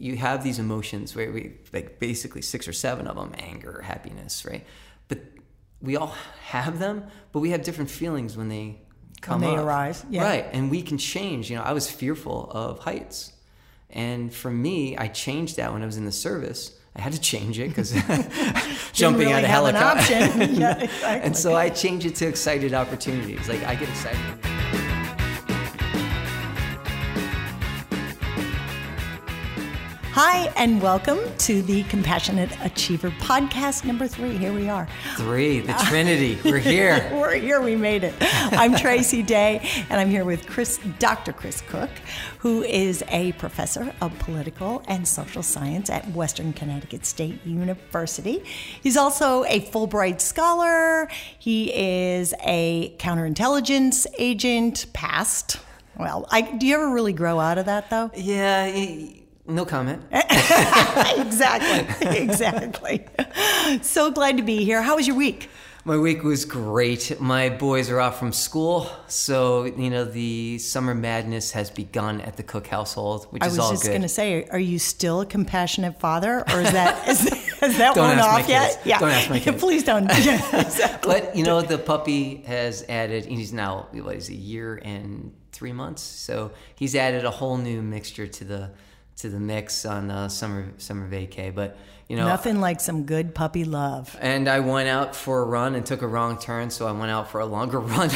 you have these emotions where we like basically six or seven of them anger happiness right but we all have them but we have different feelings when they come they up. arise, yeah. right and we can change you know i was fearful of heights and for me i changed that when i was in the service i had to change it because jumping really out of an helicopter option. Yeah, exactly. and so i changed it to excited opportunities like i get excited Hi, and welcome to the Compassionate Achiever podcast number three. Here we are. three the trinity we're here We're here, we made it. I'm Tracy Day, and I'm here with Chris, Dr. Chris Cook, who is a professor of political and social science at Western Connecticut State University. He's also a Fulbright scholar. He is a counterintelligence agent, past. Well, I, do you ever really grow out of that, though? yeah no comment exactly, exactly. So glad to be here. How was your week? My week was great. My boys are off from school, so you know the summer madness has begun at the Cook household, which I is was just going to say, are you still a compassionate father, or is that is, is that Don't worn off yet? kids. Don't ask my kids. Please don't. Yeah, exactly. but you know the puppy has added. He's now what is a year and three months, so he's added a whole new mixture to the to the mix on uh, summer summer vacay. But you know, Nothing like some good puppy love. and I went out for a run and took a wrong turn, so I went out for a longer run.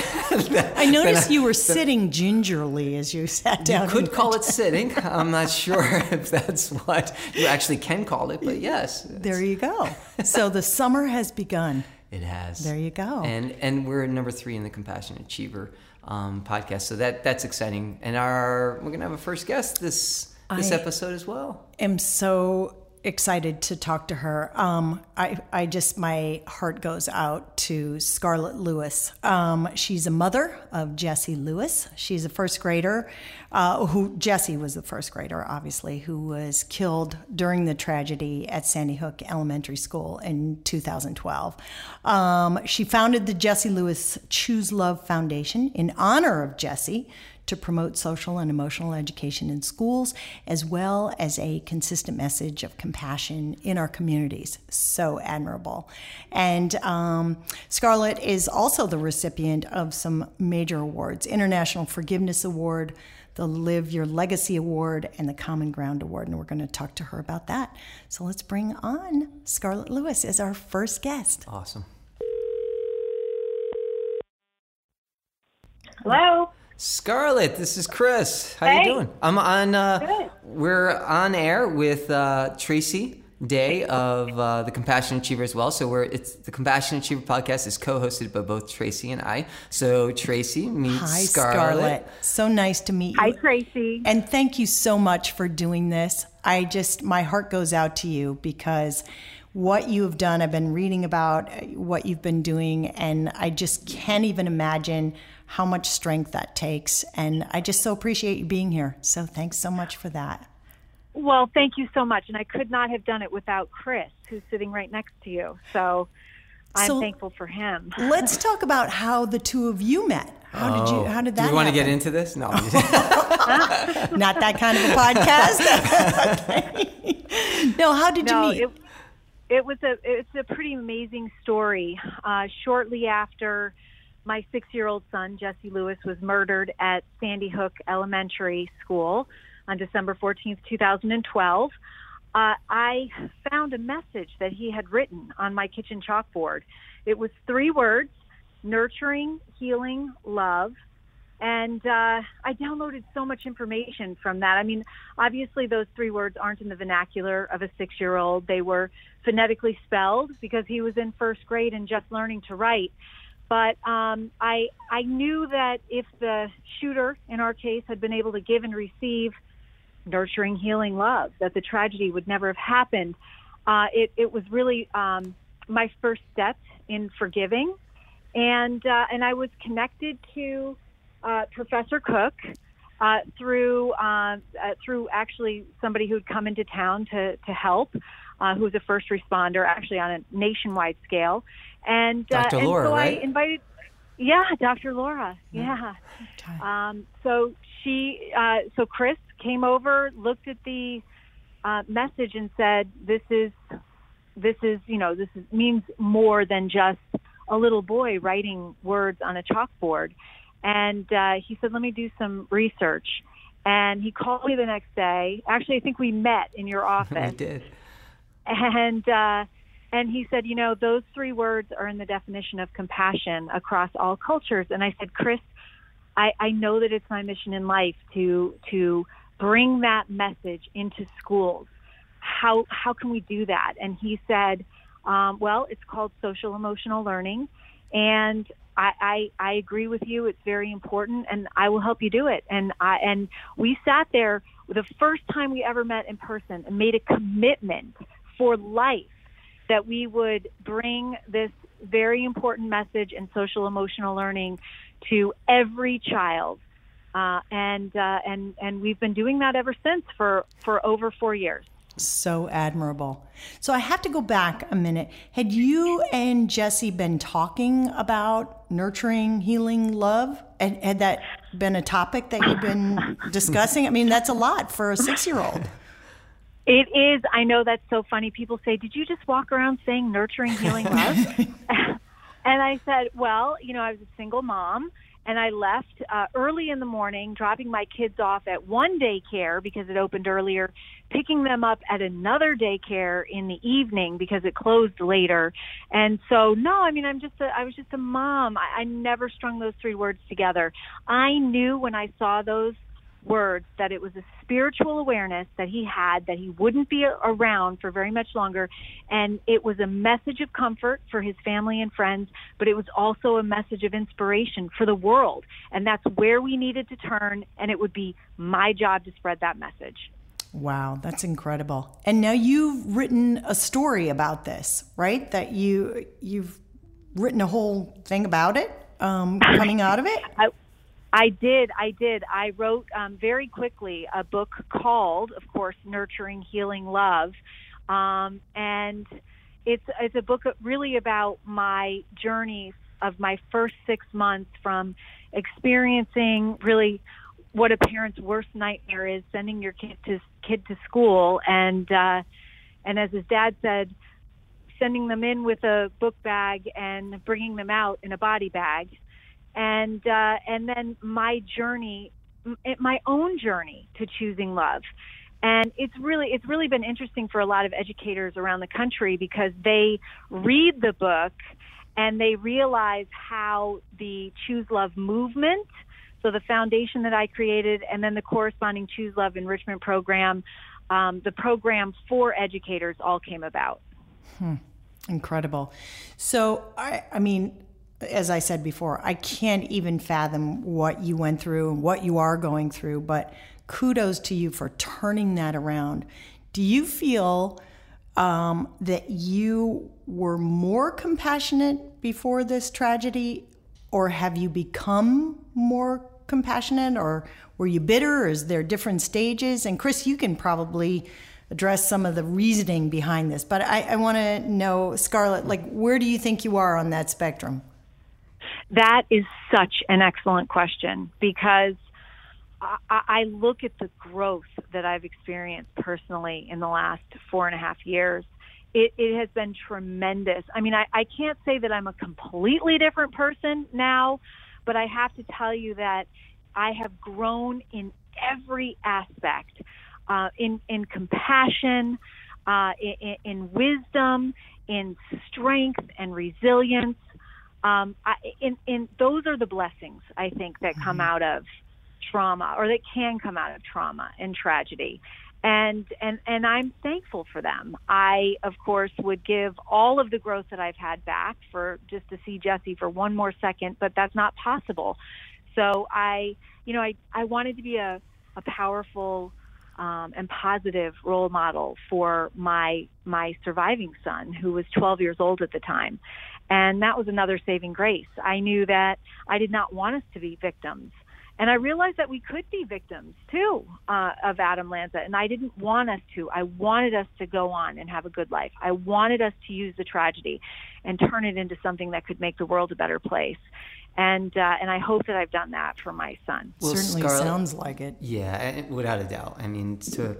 I noticed you were sitting gingerly as you sat down. You could call it sitting. I'm not sure if that's what you actually can call it, but yes, There you go. So the summer has begun. it has. There you go. And and we're number three in the Compassion Achiever um, podcast, so that that's exciting. And our we're gonna have a first guest this this I- episode as well. I'm so excited to talk to her. Um, I, I just, my heart goes out to Scarlett Lewis. Um, she's a mother of Jesse Lewis. She's a first grader, uh, who, Jesse was the first grader, obviously, who was killed during the tragedy at Sandy Hook Elementary School in 2012. Um, she founded the Jesse Lewis Choose Love Foundation in honor of Jesse to promote social and emotional education in schools, as well as a consistent message of compassion in our communities. So admirable. And um, Scarlett is also the recipient of some major awards International Forgiveness Award, the Live Your Legacy Award, and the Common Ground Award. And we're going to talk to her about that. So let's bring on Scarlett Lewis as our first guest. Awesome. Hello. Scarlett, this is Chris. How Hey. you doing? I'm on. Uh, We're on air with uh, Tracy Day of uh, the Compassion Achiever as well. So we're it's the Compassion Achiever podcast is co-hosted by both Tracy and I. So Tracy meets Hi, Scarlett. Scarlett. So nice to meet you. Hi, Tracy. And thank you so much for doing this. I just, my heart goes out to you because what you have done, I've been reading about uh, what you've been doing, and I just can't even imagine how much strength that takes. And I just so appreciate you being here. So thanks so much for that. Well, thank you so much. And I could not have done it without Chris, who's sitting right next to you. So I'm So- thankful for him. Let's talk about how the two of you met. How did you? How did that? Oh. Do you want to get into this? No. Not that kind of a podcast. Okay. No, how did no, you it, meet? it was a it's a pretty amazing story. Uh, shortly after my six year old son Jesse Lewis was murdered at Sandy Hook Elementary School on December fourteenth, two thousand and twelve. Uh, I found a message that he had written on my kitchen chalkboard. It was three words: nurturing, healing, love. And uh, I downloaded so much information from that. I mean, obviously, those three words aren't in the vernacular of a six year old. They were phonetically spelled because he was in first grade and just learning to write. But um, I, I knew that if the shooter, in our case, had been able to give and receive nurturing, healing love, that the tragedy would never have happened. Uh, it, it was really um, my first step in forgiving. And, uh, and I was connected to uh, Professor Cook uh, through uh, uh, through actually somebody who'd come into town to to help, uh, who was a first responder, actually on a nationwide scale. And uh, Dr. and Laura, so right? I invited, yeah, Dr. Laura, yeah. Okay. Um, so she, uh, so Chris came over, looked at the uh, message and said, "This is, this is, you know, this is, means more than just a little boy writing words on a chalkboard." And uh, he said, "Let me do some research." And he called me the next day. Actually, I think we met in your office. we did. And uh, and he said, you know, those three words are in the definition of compassion across all cultures. And I said, Chris, I, I know that it's my mission in life to to bring that message into schools. How how can we do that? And he said, um, well, it's called social emotional learning, and I, I, I agree with you. It's very important, and I will help you do it. And I, and we sat there the first time we ever met in person and made a commitment for life that we would bring this very important message in social emotional learning to every child. Uh, and uh, and and we've been doing that ever since for for over four years. So admirable. So I have to go back a minute. Had you and Jesse been talking about nurturing, healing love? And had that been a topic that you've been discussing? I mean, that's a lot for a six year old. It is. I know that's so funny. People say, Did you just walk around saying nurturing, healing love? and I said, Well, you know, I was a single mom and I left uh, early in the morning, dropping my kids off at one daycare because it opened earlier, picking them up at another daycare in the evening because it closed later. And so, no, I mean, I'm just a, I was just a mom. I, I never strung those three words together. I knew when I saw those words that it was a spiritual awareness that he had that he wouldn't be around for very much longer and it was a message of comfort for his family and friends but it was also a message of inspiration for the world and that's where we needed to turn and it would be my job to spread that message Wow, that's incredible. And now you've written a story about this, right? That you you've written a whole thing about it um, coming out of it. I, I did. I did. I wrote um, very quickly a book called, of course, Nurturing Healing Love, um, and it's it's a book really about my journey of my first six months from experiencing really what a parent's worst nightmare is sending your kid to kid to school and uh, and as his dad said sending them in with a book bag and bringing them out in a body bag and uh, and then my journey, my own journey to choosing love. And it's really it's really been interesting for a lot of educators around the country because they read the book and they realize how the Choose Love movement, so the foundation that I created, and then the corresponding Choose Love enrichment program, um, the program for educators all came about. Hmm. Incredible. So I, I mean, as I said before, I can't even fathom what you went through and what you are going through, but kudos to you for turning that around. Do you feel um, that you were more compassionate before this tragedy, or have you become more compassionate, or were you bitter? Or is there different stages? And Chris, you can probably address some of the reasoning behind this, but I, I want to know, Scarlett, like, where do you think you are on that spectrum? That is such an excellent question because I, I look at the growth that I've experienced personally in the last four and a half years. It, it has been tremendous. I mean, I, I can't say that I'm a completely different person now, but I have to tell you that I have grown in every aspect, uh, in in compassion, uh, in, in wisdom, in strength and resilience um, I, in, in those are the blessings I think that come mm-hmm. out of trauma or that can come out of trauma and tragedy and and and I'm thankful for them. I of course would give all of the growth that I've had back for just to see Jesse for one more second, but that's not possible. So I, you know, I I wanted to be a a powerful um, and positive role model for my my surviving son, who was 12 years old at the time, and that was another saving grace. I knew that I did not want us to be victims. And I realized that we could be victims too uh, of Adam Lanza, and I didn't want us to. I wanted us to go on and have a good life. I wanted us to use the tragedy and turn it into something that could make the world a better place. And uh, and I hope that I've done that for my son. Well, Certainly Scarlett, sounds like it. Yeah, without a doubt. I mean, to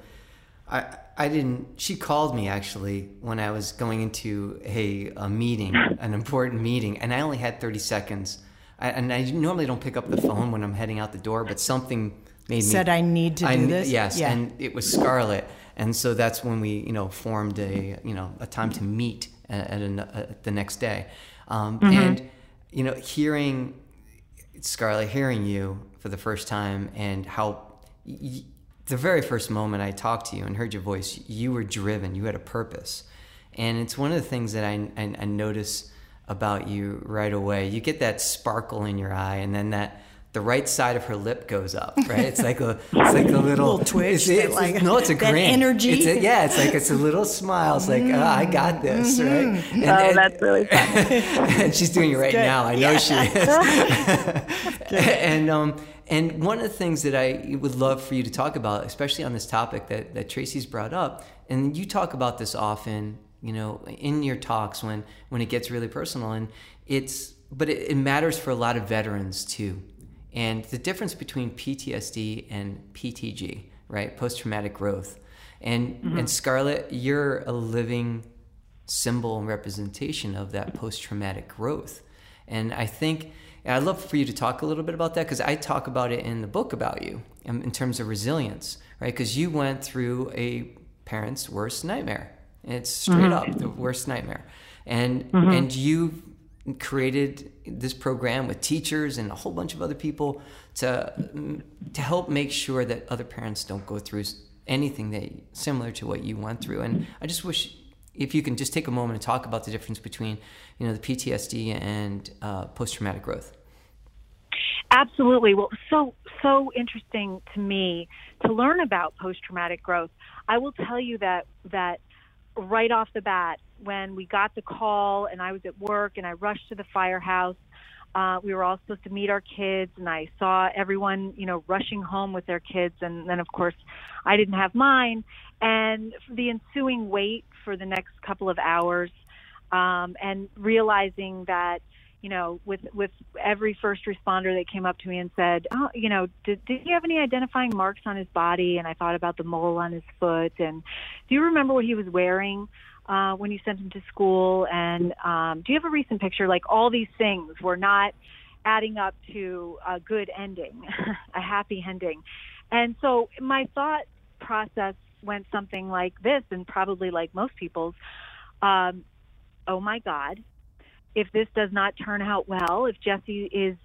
I I didn't. She called me actually when I was going into a, a meeting, an important meeting, and I only had thirty seconds. I, and I normally don't pick up the phone when I'm heading out the door, but something made me Said I need to do I- this? Yes, Yeah. and it was Scarlett, and so that's when we you know formed a you know a time to meet at, at, an, at the next day, um, Mm-hmm. and you know hearing Scarlett, hearing you for the first time and how y- the very first moment I talked to you and heard your voice, you were driven, you had a purpose. And it's one of the things that I, I, I notice about you right away. You get that sparkle in your eye, and then that the right side of her lip goes up, right? It's like a, it's like a little, Little twitch It's, it's- like, no, it's a that grin. energy. It's a, yeah, it's like it's a little smile. It's like, oh, I got this, right? And, Mm-hmm. Oh, that's really fun. and she's doing it right good. now. I know she is. and um, and one of the things that I would love for you to talk about, especially on this topic that that Tracy's brought up, and you talk about this often, you know, in your talks when when it gets really personal, and it's but it, it matters for a lot of veterans too, and the difference between PTSD and PTG, right, post traumatic growth, and mm-hmm. and Scarlett, you're a living symbol and representation of that post traumatic growth. And I think and I'd love for you to talk a little bit about that because I talk about it in the book about you in, in terms of resilience, right? Because you went through a parent's worst nightmare. It's straight mm-hmm. up the worst nightmare. And mm-hmm. and you created this program with teachers and a whole bunch of other people to to help make sure that other parents don't go through anything that similar to what you went through. And I just wish if you can just take a moment and talk about the difference between you know the PTSD and uh, post traumatic growth. Absolutely. Well, so so interesting to me to learn about post traumatic growth. I will tell you that that right off the bat, when we got the call and I was at work and I rushed to the firehouse, uh, we were all supposed to meet our kids, and I saw everyone, you know, rushing home with their kids, and then of course, I didn't have mine, and the ensuing wait for the next couple of hours, um, and realizing that you know, with with every first responder that came up to me and said, "Oh, you know, did did he have any identifying marks on his body?" And I thought about the mole on his foot. And do you remember what he was wearing uh, when you sent him to school? And um, do you have a recent picture? Like all these things were not adding up to a good ending, a happy ending. And so my thought process went something like this, and probably like most people's. Um, oh my God, if this does not turn out well, if Jesse is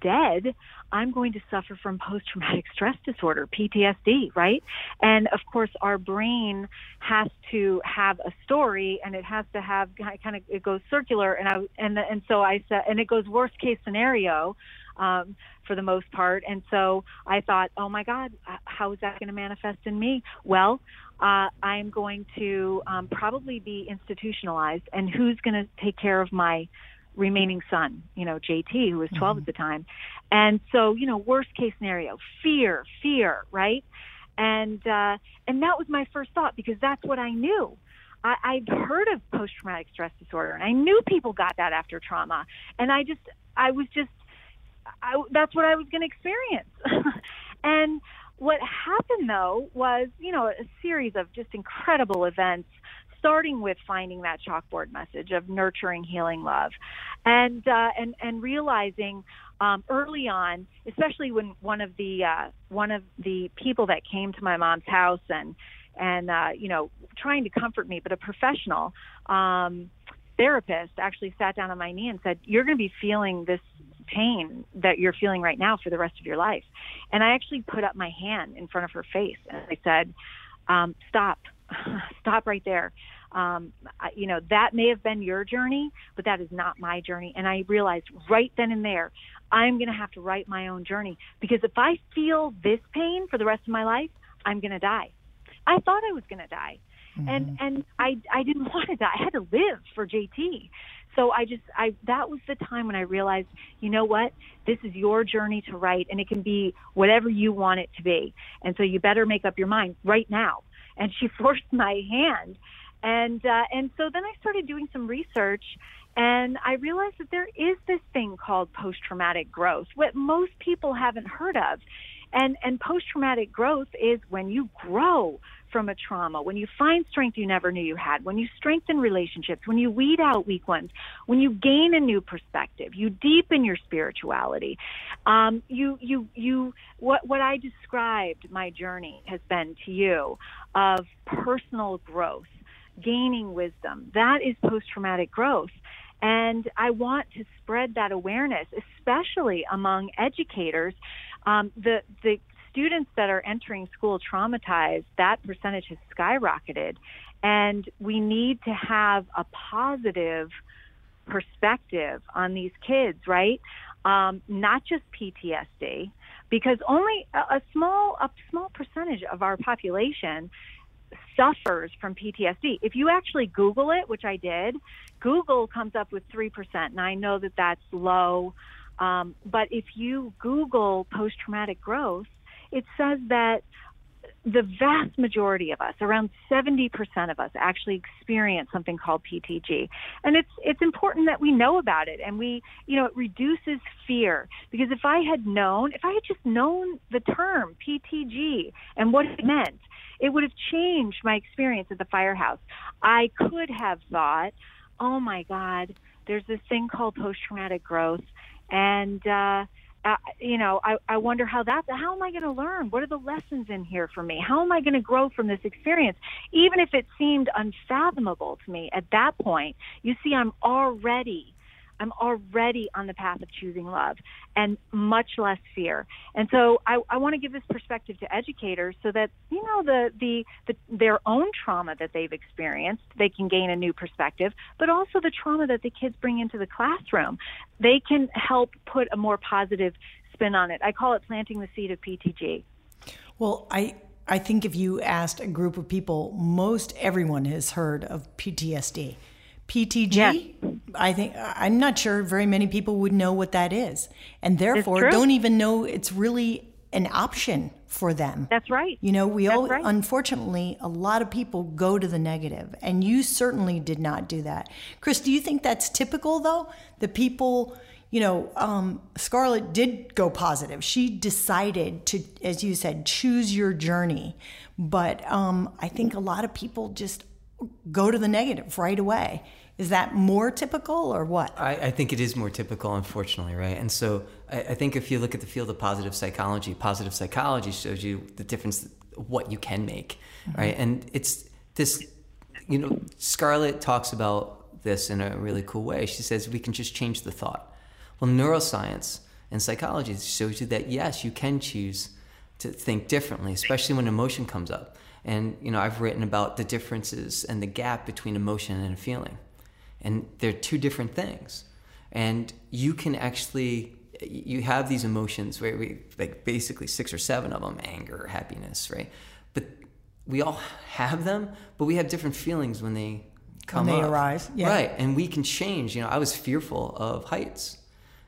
dead, I'm going to suffer from post traumatic stress disorder, PTSD, right? And of course, our brain has to have a story and it has to have kind of, it goes circular. And I, and, and so I said, and it goes worst case scenario. Um, for the most part. And so I thought, oh my God, how is that going to manifest in me? Well, uh, I'm going to um, probably be institutionalized, and who's going to take care of my remaining son, you know, JT, who was 12 Mm-hmm. at the time. And so, you know, worst case scenario, fear, fear, right? And uh, and that was my first thought because that's what I knew. I, I'd heard of post traumatic stress disorder, and I knew people got that after trauma, and I just, I was just, I, that's what I was going to experience. and what happened though was, you know, a series of just incredible events starting with finding that chalkboard message of nurturing, healing, love, and uh, and and realizing um, early on, especially when one of the uh, one of the people that came to my mom's house and and uh, you know trying to comfort me, but a professional um, therapist actually sat down on my knee and said, "You're going to be feeling this." pain that you're feeling right now for the rest of your life and i actually put up my hand in front of her face and i said um, stop stop right there. Um, I, you know that may have been your journey but that is not my journey. And i realized right then and there i'm going to have to write my own journey. Because if i feel this pain for the rest of my life i'm going to die. I thought i was going to die mm-hmm. and and i i didn't want to die. I had to live for jt so i just i that was the time when i realized you know what? This is your journey to write and it can be whatever you want it to be. And so you better make up your mind right now and she forced my hand. And uh, and so then I started doing some research, and I realized that there is this thing called post traumatic growth, what most people haven't heard of, and and post traumatic growth is when you grow from a trauma, when you find strength you never knew you had, when you strengthen relationships, when you weed out weak ones, when you gain a new perspective, you deepen your spirituality, um, you you you what what I described my journey has been to you of personal growth, gaining wisdom. That is post traumatic growth. And I want to spread that awareness, especially among educators. Um, the the students that are entering school traumatized, that percentage has skyrocketed. And we need to have a positive perspective on these kids, right? Um, not just PTSD, because only a, a small a small percentage of our population suffers from PTSD. If you actually Google it, which I did, Google comes up with 3%, and I know that that's low. Um, but if you Google post traumatic growth, it says that the vast majority of us, around 70% of us, actually experience something called PTG. And it's it's important that we know about it and we, you know, it reduces fear because if I had known, if I had just known the term PTG and what it meant, it would have changed my experience at the firehouse. I could have thought, "Oh my god, there's this thing called post-traumatic growth and uh uh, you know, I, I wonder how that, how am I going to learn? What are the lessons in here for me? How am I going to grow from this experience? Even if it seemed unfathomable to me at that point, you see, I'm already I'm already on the path of choosing love and much less fear. And so I, I want to give this perspective to educators so that, you know, the, the, the, their own trauma that they've experienced, they can gain a new perspective, but also the trauma that the kids bring into the classroom. They can help put a more positive spin on it. I call it planting the seed of PTG. Well, I, I think if you asked a group of people, most everyone has heard of PTSD. PTG, yes. I think I'm not sure very many people would know what that is, and therefore don't even know it's really an option for them. That's right. You know, we That's all right. unfortunately a lot of people go to the negative, and you certainly did not do that. Chris, do you think that's typical though? The people, you know, um, Scarlett did go positive. She decided to, as you said, choose your journey, but um, I think a lot of people just go to the negative right away. Is that more typical or what? I, I think it is more typical, unfortunately, right? And so I, I, think if you look at the field of positive psychology, positive psychology shows you the difference, what you can make, mm-hmm. right? And it's this, you know, Scarlett talks about this in a really cool way. She says we can just change the thought. Well, neuroscience and psychology shows you that yes, you can choose to think differently, especially when emotion comes up. And you know, I've written about the differences and the gap between emotion and feeling and they're two different things and you can actually you have these emotions where we like basically six or seven of them anger happiness right but we all have them but we have different feelings when they come when they up. arise yeah. right and we can change you know i was fearful of heights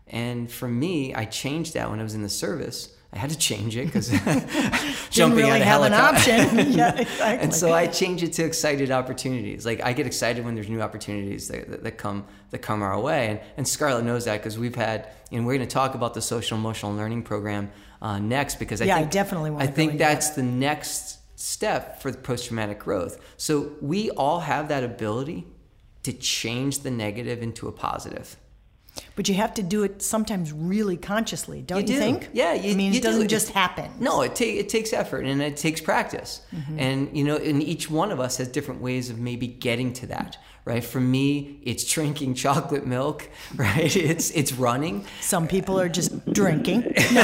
and for me i changed that when i was in the service I had to change it because jumping really out of have an option. yeah, exactly. And so I change it to excited opportunities. Like I get excited when there's new opportunities that, that, that come that come our way. And, and Scarlett knows that because we've had, and we're going to talk about the social emotional learning program uh, next because I yeah, think I definitely want. I think that's that. the next step for post traumatic growth. So we all have that ability to change the negative into a positive. But you have to do it sometimes really consciously, don't you, you think? Yeah, you, I mean, it doesn't do. just happen. No, it, ta- it takes effort and it takes practice. Mm-hmm. And, you know, and each one of us has different ways of maybe getting to that, right? For me, it's drinking chocolate milk, right? It's it's running. Some people are just drinking. No,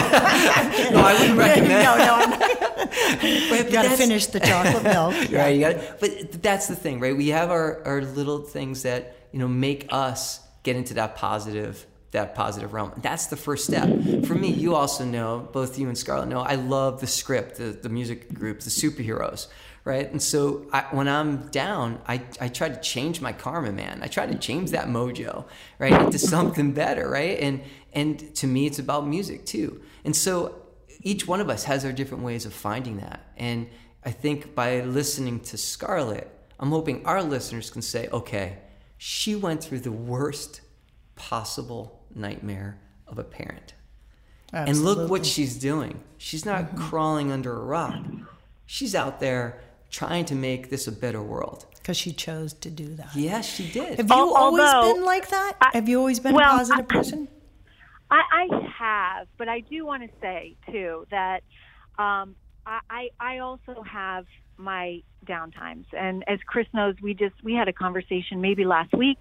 no I wouldn't recommend No, no. you got to finish the chocolate milk. Yeah. Right, you got But that's the thing, right? We have our, our little things that, you know, make us get into that positive that positive realm. That's the first step. For me, you also know, both you and Scarlett know, I love the script, the, the music group, the superheroes, right? And so I, when I'm down, I, I try to change my karma, man. I try to change that mojo, right, into something better, right? And and to me, it's about music too. And so each one of us has our different ways of finding that. And I think by listening to Scarlett, I'm hoping our listeners can say, okay, she went through the worst possible nightmare of a parent. Absolutely. And look what she's doing. She's not mm-hmm. crawling under a rock. She's out there trying to make this a better world. Because she chose to do that. Yes, she did. Have you Al- always been like that? I- Have you always been well, a positive I- person? I, I have, but I do want to say too that um, I, I I also have my downtimes, and as Chris knows, we just we had a conversation maybe last week,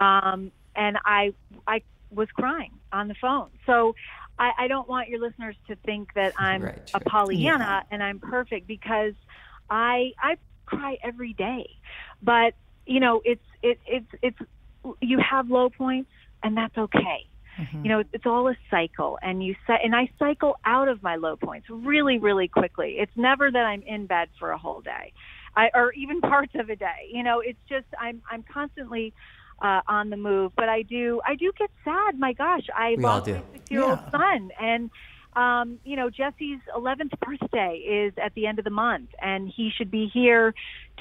um, and I I was crying on the phone. So I, I don't want your listeners to think that I'm Right, a. Pollyanna Yeah. and I'm perfect because I I cry every day, but you know it's it, it's it's you have low points and that's okay you know it's all a cycle and you set and i cycle out of my low points really really quickly. It's never that i'm in bed for a whole day I, or even parts of a day. You know it's just i'm i'm constantly uh, on the move but i do i do get sad. My gosh i We lost my six year old son and um, you know, Jesse's 11th birthday is at the end of the month, and he should be here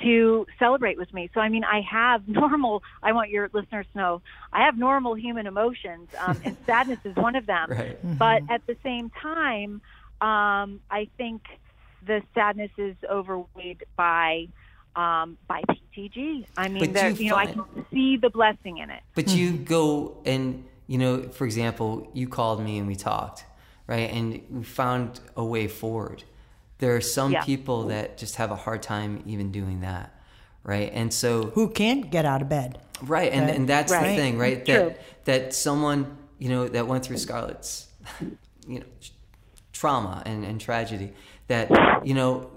to celebrate with me. So, I mean, I have normal, I want your listeners to know, I have normal human emotions, um, and sadness is one of them. Right. But at the same time, um, I think the sadness is overweighed by. Um, by PTG, I mean, there, you you know, I can see the blessing in it. But you go and you know, for example, you called me and we talked, right? And we found a way forward. There are some Yeah. people that just have a hard time even doing that, right? And so Who can't get out of bed? Right, and, Right. and that's the thing, right? True. That that someone you know that went through Scarlett's, you know, trauma and, and tragedy. That you know,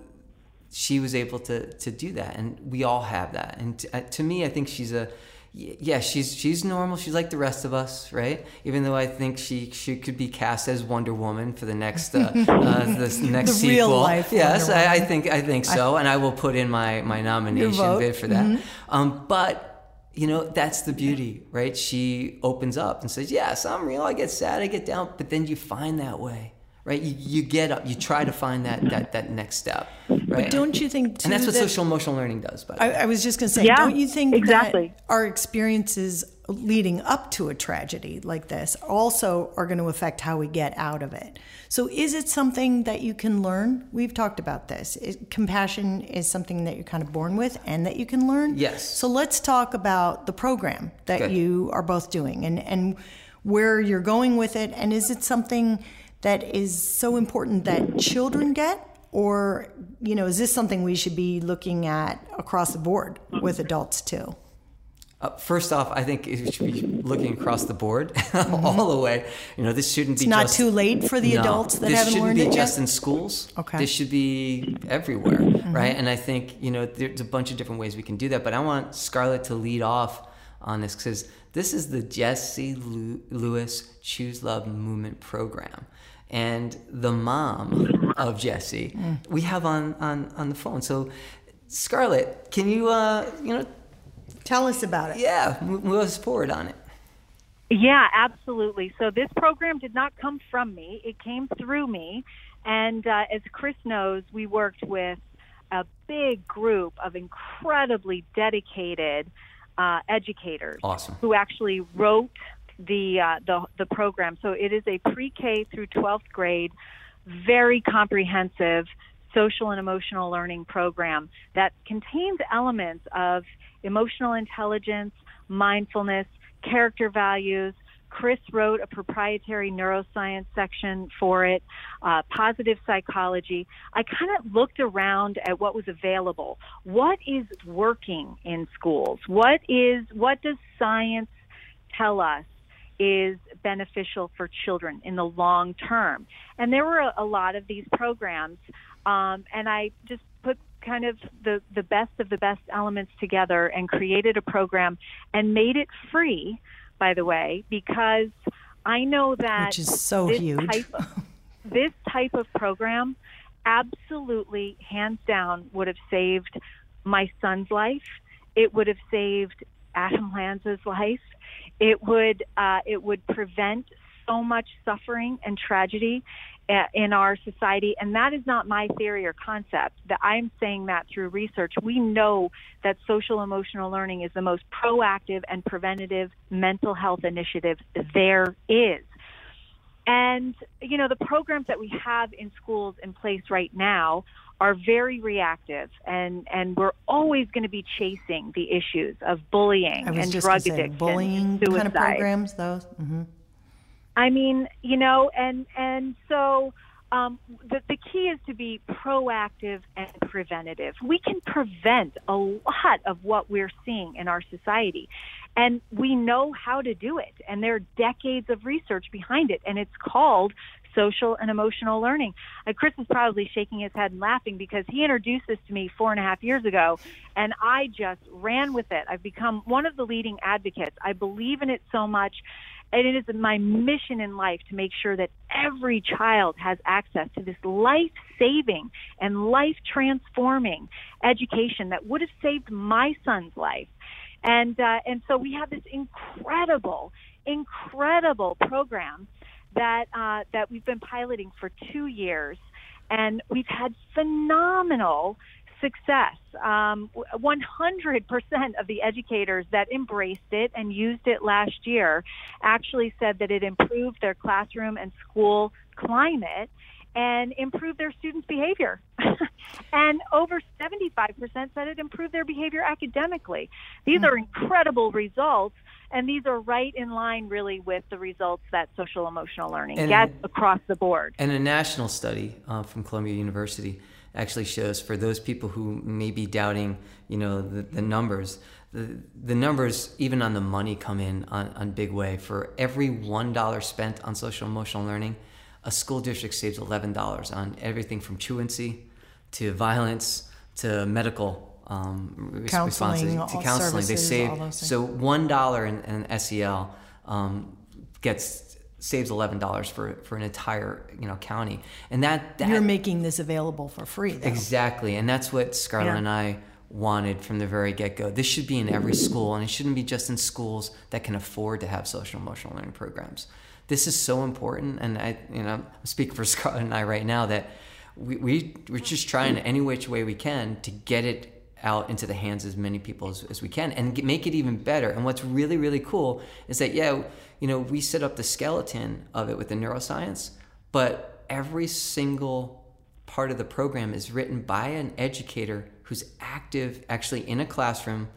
she was able to to do that, and we all have that. And to, uh, to me, I think she's a y- yeah, she's she's normal. She's like the rest of us, right? Even though I think she she could be cast as Wonder Woman for the next uh, uh, this next The sequel. real life yes, I, I think I think so, and I will put in my my nomination bid for that. Um, but you know that's the beauty, right? She opens up and says, "Yes, I'm real. I get sad, I get down," but then you find that way, right? You, you get up, you try to find that that that next step, right? But don't you think too and that's what that- social emotional learning does. But I, I was just going to say, Yeah, don't you think exactly. that our experiences leading up to a tragedy like this also are going to affect how we get out of it? So, is it something that you can learn? We've talked about this. It, compassion is something that you're kind of born with and that you can learn. Yes. So, let's talk about the program that Good. you are both doing and, and where you're going with it. And is it something that is so important that children get? Or, you know, is this something we should be looking at across the board with adults too? Uh, first off, I think it should be looking across the board, all the way. You know, this shouldn't be not just, too late for the No, adults that haven't shouldn't learned be it just yet? in schools. Okay. Mm-hmm. This should be everywhere, right? And I think you know there's a bunch of different ways we can do that. But I want Scarlett to lead off on this because this is the Jesse Lew- Lewis Choose Love Movement program, and the mom of Jesse Mm. we have on on on the phone. So, Scarlett, can you uh you know Tell us about it. yeah move, move us forward on it? Yeah, absolutely. So this program did not come from me; it came through me. And uh, as Chris knows, we worked with a big group of incredibly dedicated uh, educators Awesome. who actually wrote the uh, the the program. So it is a pre-K through 12th grade, very comprehensive social and emotional learning program that contains elements of emotional intelligence, mindfulness, character values. Chris wrote a proprietary neuroscience section for it, uh, positive psychology. I kind of looked around at what was available. What is working in schools? What is what does science tell us is beneficial for children in the long term? And there were a, a lot of these programs, um, and I just put kind of the the best of the best elements together and created a program and made it free by the way because i know that Which is so this huge. type of, this type of program absolutely hands down would have saved my son's life it would have saved adam lanza's life it would uh, it would prevent so much suffering and tragedy uh, in our society. And that is not my theory or concept. That i'm saying that through research. We know that social emotional learning is the most proactive and preventative mental health initiative there is. And you know the programs that we have in schools in place right now are very reactive and and we're always going to be chasing the issues of bullying and drug addiction bullying and kind of programs those mm-hmm. i mean you know and and so um, the, the key is to be proactive and preventative. We can prevent a lot of what we're seeing in our society. And we know how to do it. And there are decades of research behind it. And it's called social and emotional learning. Uh, Chris is probably shaking his head and laughing because he introduced this to me four and a half years ago, and I just ran with it. I've become one of the leading advocates. I believe in it so much. And it is my mission in life to make sure that every child has access to this life saving and life transforming education that would have saved my son's life. And, uh, and so we have this incredible, incredible program that uh, that we've been piloting for two years, and we've had phenomenal success. Um, 100% of the educators that embraced it and used it last year actually said that it improved their classroom and school climate and improve their students' behavior. and over 75% said it improved their behavior academically. These mm-hmm. are incredible results and these are right in line really with the results that social emotional learning and, gets across the board. And a national study uh, from Columbia University actually shows for those people who may be doubting, you know, the, the numbers, the, the numbers, even on the money, come in on, on big way. For every $1 spent on social emotional learning, a school district saves $11 on everything from truancy to violence to medical um, counseling, to counseling. Services, they save so one dollar in, in, SEL um, gets saves eleven dollars for for an entire you know county, and that, that you're making this available for free. Though. Exactly, and that's what Scarlett yeah. and I wanted from the very get go. This should be in every school, and it shouldn't be just in schools that can afford to have social emotional learning programs. This is so important, and I you know I'm speaking for Scott and I right now that we, we we're just trying any which way we can to get it out into the hands of as many people as, as we can and get, make it even better. And what's really, really cool is that, yeah, you know, we set up the skeleton of it with the neuroscience, but every single part of the program is written by an educator who's active actually in a classroom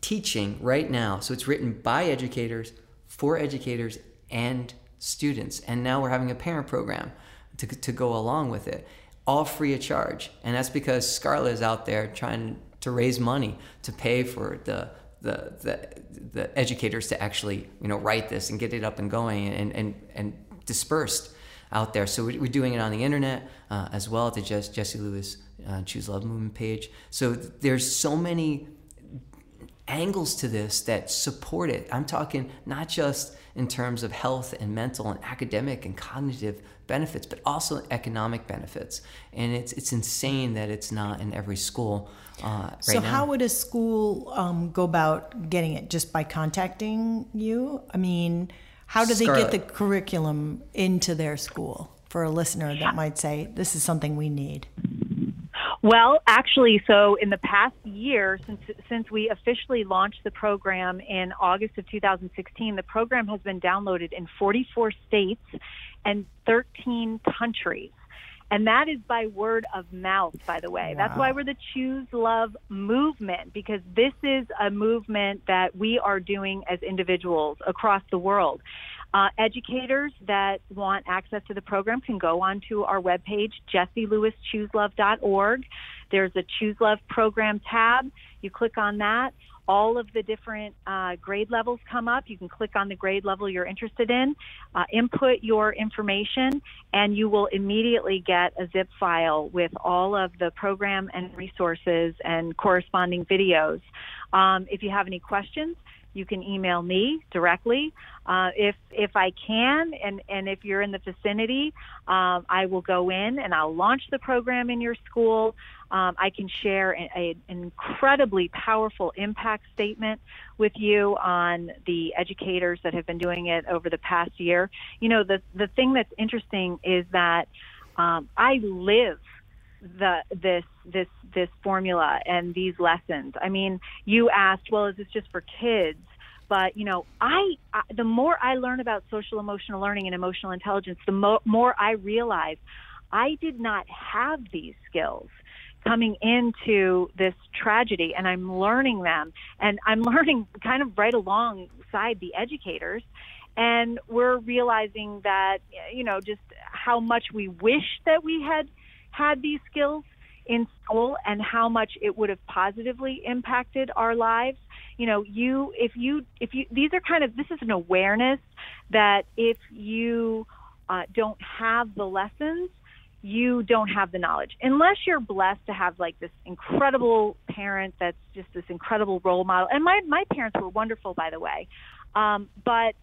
teaching right now. So it's written by educators, for educators, and students. And now we're having a parent program to, to go along with it all free of charge. And that's because Scarlett is out there trying to raise money to pay for the the, the, the educators to actually you know write this and get it up and going and, and, and dispersed out there. So we're doing it on the internet uh, as well to just Jesse Lewis uh, Choose Love Movement page. So there's so many angles to this that support it. I'm talking not just in terms of health and mental and academic and cognitive benefits, but also economic benefits. And it's it's insane that it's not in every school uh, right so now. how would a school um, go about getting it? Just by contacting you? I mean, how do they Scarlett. get the curriculum into their school? For a listener that might say, "This is something we need." Well, actually, so in the past year, since since we officially launched the program in August of 2016, the program has been downloaded in 44 states and 13 countries. And that is by word of mouth, by the way. Wow. That's why we're the Choose Love movement, because this is a movement that we are doing as individuals across the world. Uh, educators that want access to the program can go onto our webpage, jesselewischooselove.org. There's a Choose Love program tab. You click on that. All of the different uh, grade levels come up. You can click on the grade level you're interested in, uh, input your information, and you will immediately get a zip file with all of the program and resources and corresponding videos. Um, if you have any questions, you can email me directly. Uh, if if I can, and and if you're in the vicinity, um, I will go in and I'll launch the program in your school. Um, I can share an incredibly powerful impact statement with you on the educators that have been doing it over the past year. You know, the the thing that's interesting is that um, I live the this this this formula and these lessons. I mean, you asked, well, is this just for kids? But you know, I, I the more I learn about social emotional learning and emotional intelligence, the mo- more I realize I did not have these skills coming into this tragedy and I'm learning them and I'm learning kind of right alongside the educators and we're realizing that you know just how much we wish that we had had these skills in school and how much it would have positively impacted our lives. You know you if you if you these are kind of this is an awareness that if you uh, don't have the lessons you don't have the knowledge. Unless you're blessed to have like this incredible parent that's just this incredible role model. And my my parents were wonderful by the way. Um, but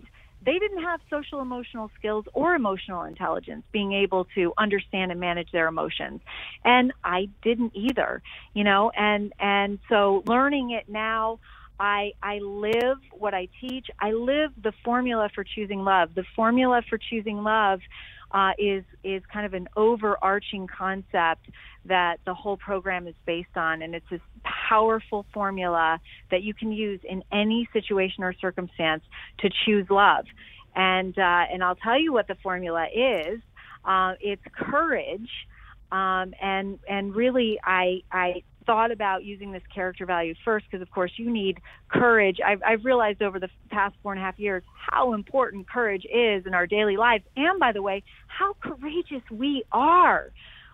they didn't have social emotional skills or emotional intelligence being able to understand and manage their emotions. And i didn't either you know and and so learning it now i i live what i teach. I live the formula for choosing love. The formula for choosing love uh, is is kind of an overarching concept that the whole program is based on, and it's this powerful formula that you can use in any situation or circumstance to choose love. And uh, and I'll tell you what the formula is. Uh, it's courage, um, and and really I I thought about using this character value first because, of course, you need courage. I've, I've realized over the past four and a half years how important courage is in our daily lives. And by the way, how courageous we are.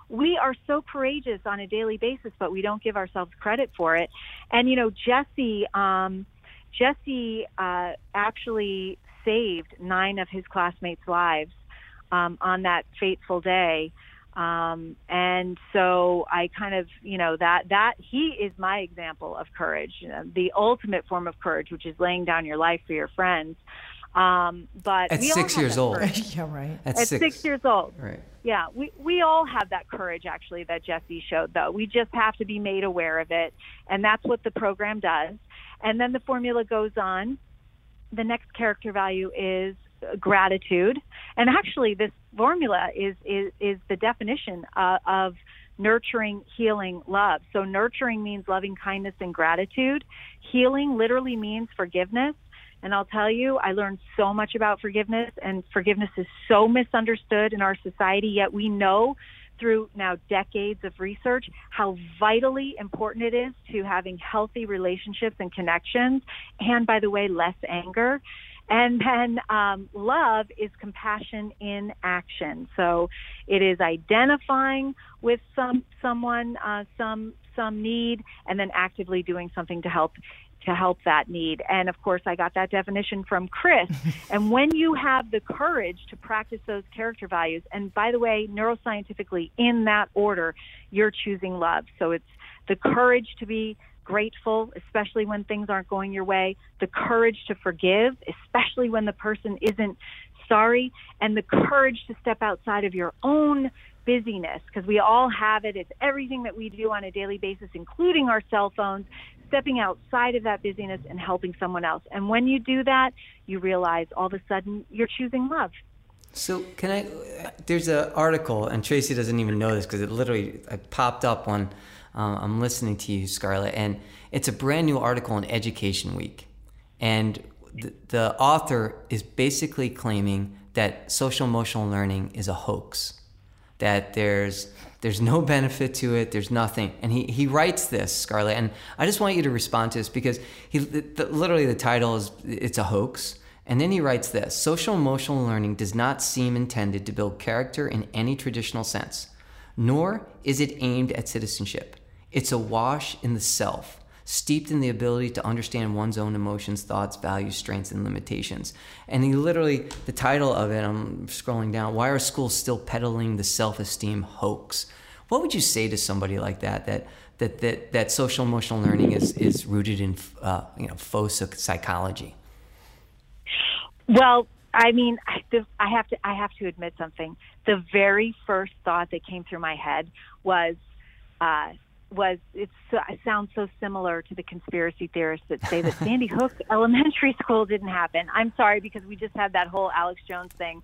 We are so courageous on a daily basis, but we don't give ourselves credit for it. And, you know, Jesse, um, Jesse uh, actually saved nine of his classmates' lives um, on that fateful day. Um, and so I kind of, you know, that that he is my example of courage, you know, the ultimate form of courage, which is laying down your life for your friends. Um, but at six years old, yeah, right. At, at six. six. years old, right? Yeah, we we all have that courage actually that Jesse showed, though. We just have to be made aware of it, and that's what the program does. And then the formula goes on. The next character value is gratitude. And actually, this formula is is, is the definition uh, of nurturing, healing, love. So nurturing means loving kindness and gratitude. Healing literally means forgiveness. And I'll tell you, I learned so much about forgiveness, and forgiveness is so misunderstood in our society, yet we know through now decades of research how vitally important it is to having healthy relationships and connections, and by the way, less anger. And then um, love is compassion in action. So it is identifying with some someone, uh, some some need, and then actively doing something to help to help that need. And of course, I got that definition from Chris. and when you have the courage to practice those character values, and by the way, neuroscientifically, in that order, you're choosing love. So it's the courage to be grateful, especially when things aren't going your way, the courage to forgive, especially when the person isn't sorry, and the courage to step outside of your own busyness, because we all have it. It's everything that we do on a daily basis, including our cell phones, stepping outside of that busyness and helping someone else. And when you do that, you realize all of a sudden you're choosing love. So can I? There's an article, and Tracy doesn't even know this because it literally popped up on uh, I'm listening to you, Scarlett, and it's a brand new article in Education Week. And the, the author is basically claiming that social emotional learning is a hoax, that there's there's no benefit to it. There's nothing. And he, he writes this, Scarlett, and I just want you to respond to this because he literally the title is it's a hoax. And then he writes this Social emotional learning does not seem intended to build character in any traditional sense, nor is it aimed at citizenship. It's a wash in the self, steeped in the ability to understand one's own emotions, thoughts, values, strengths, and limitations. And he literally, the title of it, I'm scrolling down, Why Are Schools Still Peddling the Self Esteem Hoax? What would you say to somebody like that, that, that, that, that social emotional learning is, is rooted in uh, you know, faux psychology? Well, I mean, I have to I have to admit something. The very first thought that came through my head was, uh, was it sounds so similar to the conspiracy theorists that say that Sandy Hook Elementary School didn't happen. I'm sorry because we just had that whole Alex Jones thing,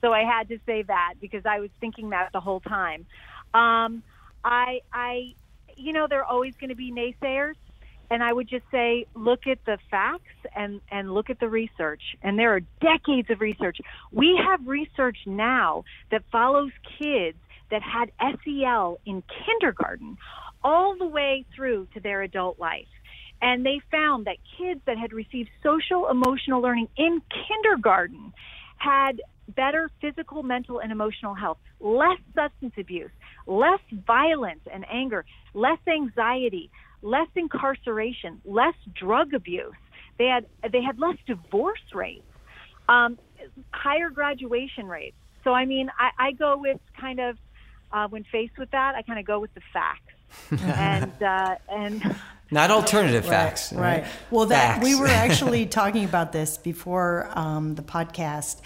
so I had to say that because I was thinking that the whole time. Um, I I you know there are always going to be naysayers, and I would just say look at the facts and and look at the research. And there are decades of research. We have research now that follows kids that had SEL in kindergarten all the way through to their adult life. And they found that kids that had received social emotional learning in kindergarten had better physical, mental, and emotional health, less substance abuse, less violence and anger, less anxiety, less incarceration, less drug abuse. They had they had less divorce rates, um, higher graduation rates. So I mean, I, I go with kind of uh, when faced with that, I kind of go with the facts and uh, and not alternative facts. Right. right. Well, that facts. we were actually talking about this before um, the podcast.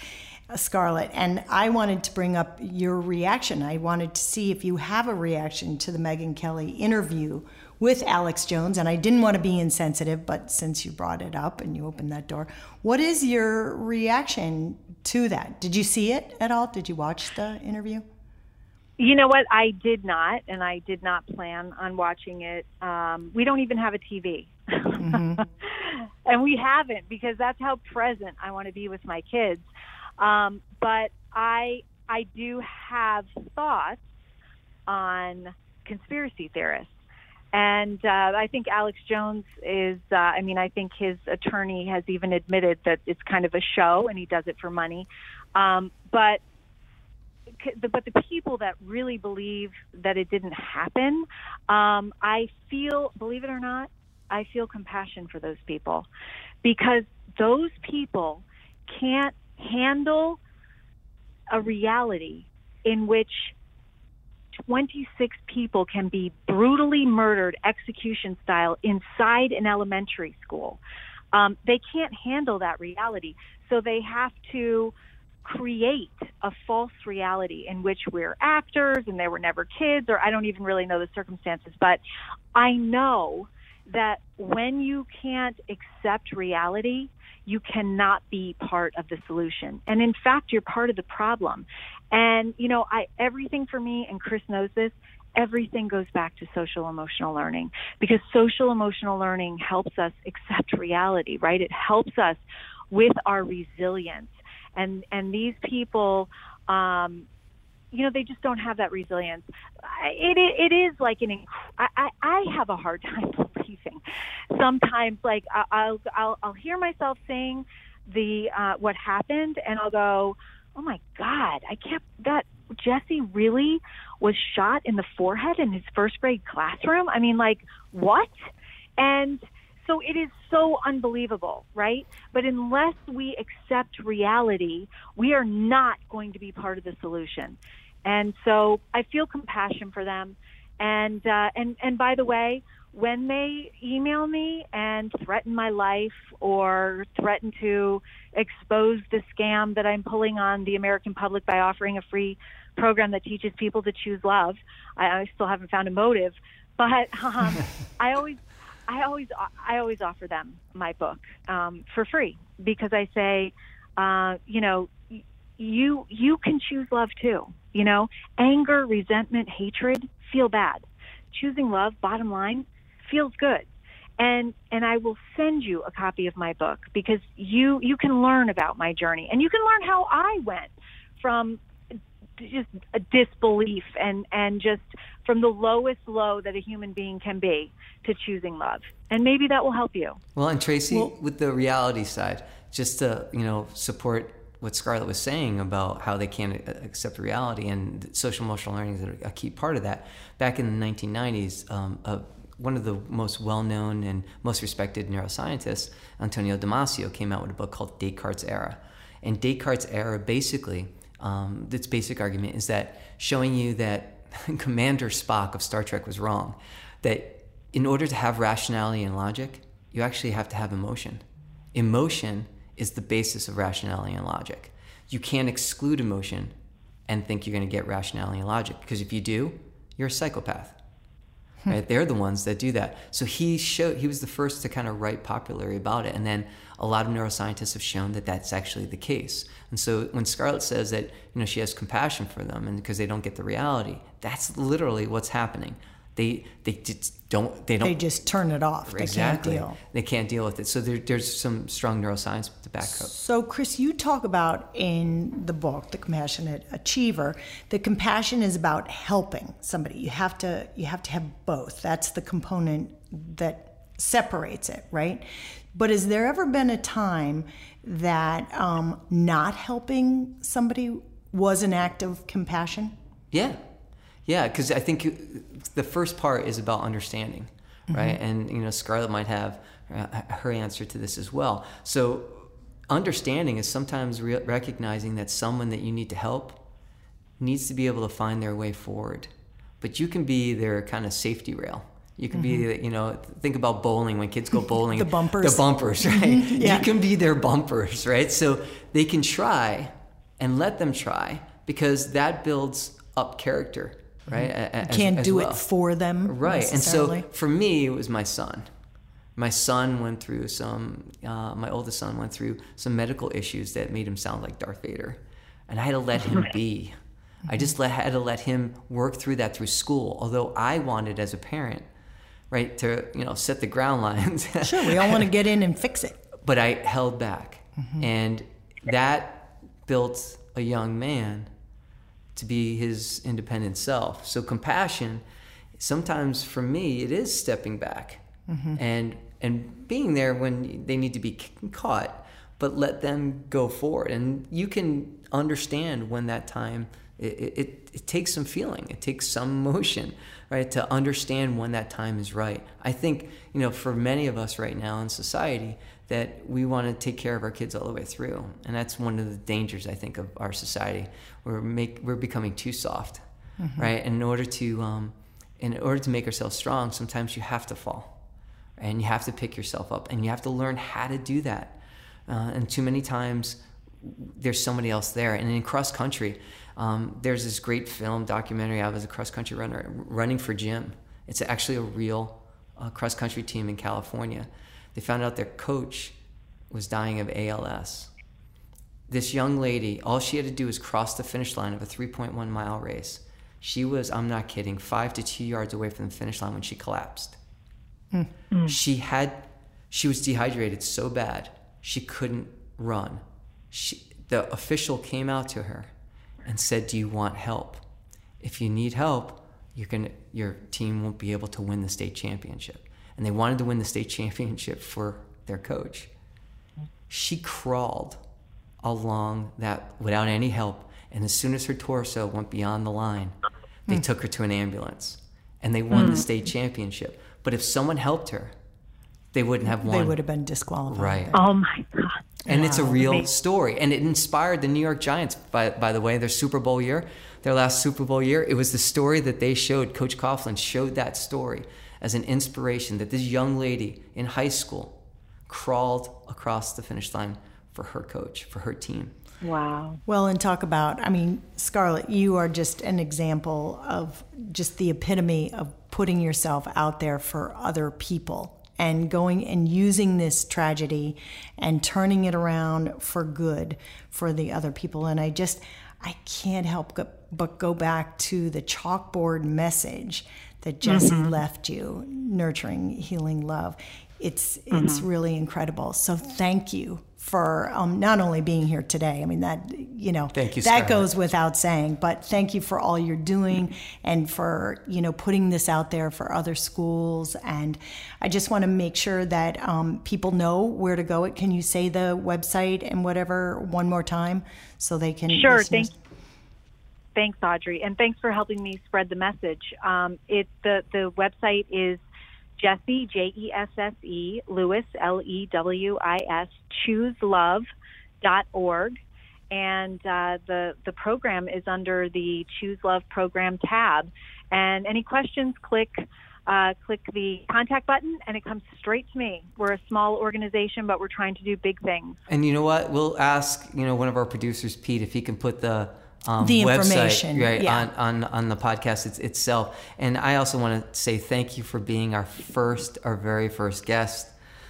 Uh, Scarlett, and I wanted to bring up your reaction. I wanted to see if you have a reaction to the Megyn Kelly interview with Alex Jones, and I didn't want to be insensitive, but since you brought it up and you opened that door, what is your reaction to that? Did you see it at all? Did you watch the interview? You know what? I did not, and I did not plan on watching it. Um, we don't even have a TV. Mm-hmm. and we haven't because that's how present I want to be with my kids. Um, but I, I do have thoughts on conspiracy theorists. And uh, I think Alex Jones is, uh, I mean, I think his attorney has even admitted that it's kind of a show and he does it for money. Um, but but the people that really believe that it didn't happen, um, I feel, believe it or not, I feel compassion for those people because those people can't handle a reality in which 26 people can be brutally murdered execution style inside an elementary school. Um, they can't handle that reality. So they have to create a false reality in which we're actors and they were never kids, or I don't even really know the circumstances, but I know that when you can't accept reality, you cannot be part of the solution. And in fact, you're part of the problem. And, you know, I, everything for me, and Chris knows this, everything goes back to social emotional learning because social emotional learning helps us accept reality, right? It helps us with our resilience and and these people um you know they just don't have that resilience. It it, it is like an I, I have a hard time believing. Sometimes like i'll i'll i'll hear myself saying the uh what happened and i'll go oh my god i can't that jesse really was shot in the forehead in his first grade classroom? I mean like what? And so it is so unbelievable, right? But unless we accept reality, we are not going to be part of the solution. And so I feel compassion for them. And uh, and and by the way, when they email me and threaten my life or threaten to expose the scam that I'm pulling on the American public by offering a free program that teaches people to choose love, I, I still haven't found a motive. But um, I always I always I always offer them my book um, for free because I say, uh, you know, you you can choose love too. You know, anger, resentment, hatred feel bad. Choosing love, bottom line, feels good. And and I will send you a copy of my book because you you can learn about my journey and you can learn how I went from just a disbelief and and just from the lowest low that a human being can be to choosing love. And maybe that will help you. Well and tracy well, with the reality side just to you know support what scarlett was saying about how they can't accept reality and social emotional learning is a key part of that back in the 1990s um, uh, one of the most well-known and most respected neuroscientists antonio damasio came out with a book called Descartes' Error. And Descartes' Error basically um, its basic argument is that showing you that Commander Spock of Star Trek was wrong. That in order to have rationality and logic, you actually have to have emotion. Emotion is the basis of rationality and logic. You can't exclude emotion and think you're going to get rationality and logic because if you do, you're a psychopath. Hmm. Right? They're the ones that do that. So he showed he was the first to kind of write popularly about it, and then a lot of neuroscientists have shown that that's actually the case. And so when Scarlett says that you know she has compassion for them and because they don't get the reality, that's literally what's happening. They they just don't they don't They just turn it off. They exactly can't deal. they can't deal with it. So there, there's some strong neuroscience to back up. So, Chris, you talk about in the book, The Compassionate Achiever, that compassion is about helping somebody. You have to you have to have both. That's the component that separates it, right? But has there ever been a time that um, not helping somebody was an act of compassion? Yeah, yeah, because I think you- the first part is about understanding, mm-hmm. right? And you know, Scarlett might have uh, her answer to this as well. So, understanding is sometimes re- recognizing that someone that you need to help needs to be able to find their way forward, but you can be their kind of safety rail. You can be, mm-hmm. you know, think about bowling when kids go bowling. The bumpers. The bumpers, mm-hmm. right? Yeah. You can be their bumpers, right? So they can try and let them try because that builds up character, right? Mm-hmm. A- a- as- Can't as do well. it for them. Right. And so for me, it was my son. My son went through some, uh, my oldest son went through some medical issues that made him sound like Darth Vader. And I had to let him be. I mm-hmm. just let, had to let him work through that through school. Although I wanted as a parent, right, to, you know, set the ground lines. Sure, we all want to get in and fix it. but I held back. Mm-hmm. And that built a young man to be his independent self. So compassion, sometimes for me, it is stepping back mm-hmm. and and being there when they need to be caught, but let them go forward. And you can understand when that time. It, it, it takes some feeling. It takes some motion, right, to understand when that time is right. I think, you know, for many of us right now in society, that we want to take care of our kids all the way through, and that's one of the dangers I think of our society. We're make we're becoming too soft, right? And in order to um, in order to make ourselves strong, sometimes you have to fall, and you have to pick yourself up, and you have to learn how to do that. Uh, and too many times, there's somebody else there. And in cross country, um, there's this great film documentary. I was a cross country runner, running for Jim. It's actually a real uh, cross country team in California. They found out their coach was dying of ALS. This young lady, all she had to do was cross the finish line of a 3.1 mile race. She was, I'm not kidding, five to two yards away from the finish line when she collapsed. She had, she was dehydrated so bad she couldn't run. She, the official came out to her and said, "Do you want help? If you need help, you can. Your team won't be able to win the state championship." And they wanted to win the state championship for their coach. She crawled along that without any help, and as soon as her torso went beyond the line, they hmm. took her to an ambulance, and they won the hmm. state championship. But if someone helped her, they wouldn't have won. They would have been disqualified. Right. Oh my God. And it's a real Amazing. story. And it inspired the New York Giants, by, by the way, their Super Bowl year, their last Super Bowl year. It was the story that they showed. Coach Coughlin showed that story as an inspiration that this young lady in high school crawled across the finish line for her coach, for her team. Wow. Well, and talk about, I mean, Scarlett, you are just an example of just the epitome of putting yourself out there for other people and going and using this tragedy and turning it around for good for the other people. And I just, I can't help but go back to the chalkboard message that Jesse mm-hmm. left you nurturing, healing love. It's, mm-hmm. it's really incredible. So thank you for um, not only being here today. I mean that you know Thank you, that goes without saying. But thank you for all you're doing and for you know putting this out there for other schools. And I just want to make sure that um, people know where to go. It Can you say the website and whatever one more time so they can? Sure. listeners- Thank Thanks, Audrey, and thanks for helping me spread the message. Um, it the the website is Jesse J E S S E Lewis L E W I S chooselove.org, and uh, the the program is under the Choose Love program tab. And any questions, click. Uh, click the contact button and it comes straight to me. We're a small organization, but we're trying to do big things. And you know what? We'll ask, you know, one of our producers, Pete, if he can put the um, The website information, right yeah. on, on on the podcast it's, itself. And I also want to say thank you for being our first, our very first guest,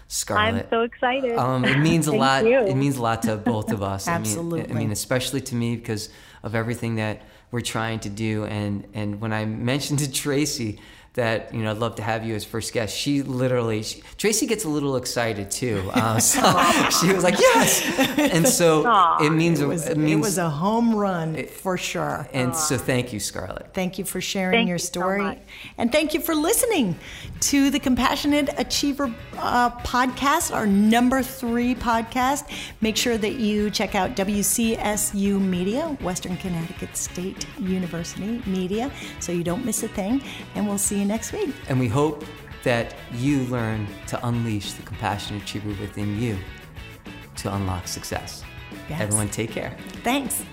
Scarlett. I'm so excited. Um, it means a lot. you. It means a lot to both of us. I mean, I mean, especially to me because of everything that we're trying to do. And and when I mentioned to Tracy that you know I'd love to have you as first guest. She literally, she, Tracy gets a little excited too. Uh, so she was like, yes, and so Aw. it means It was, it it was a home run for sure. and so thank you, Scarlett. Thank you for sharing Thank your you so story. much. and thank you for listening to the Compassionate Achiever uh, podcast, our number three podcast. Make sure that you check out WCSU Media, Western Connecticut State University Media, so you don't miss a thing. And we'll see you next week. And we hope that you learn to unleash the compassionate achiever within you to unlock success. Yes. Everyone, take care. Thanks.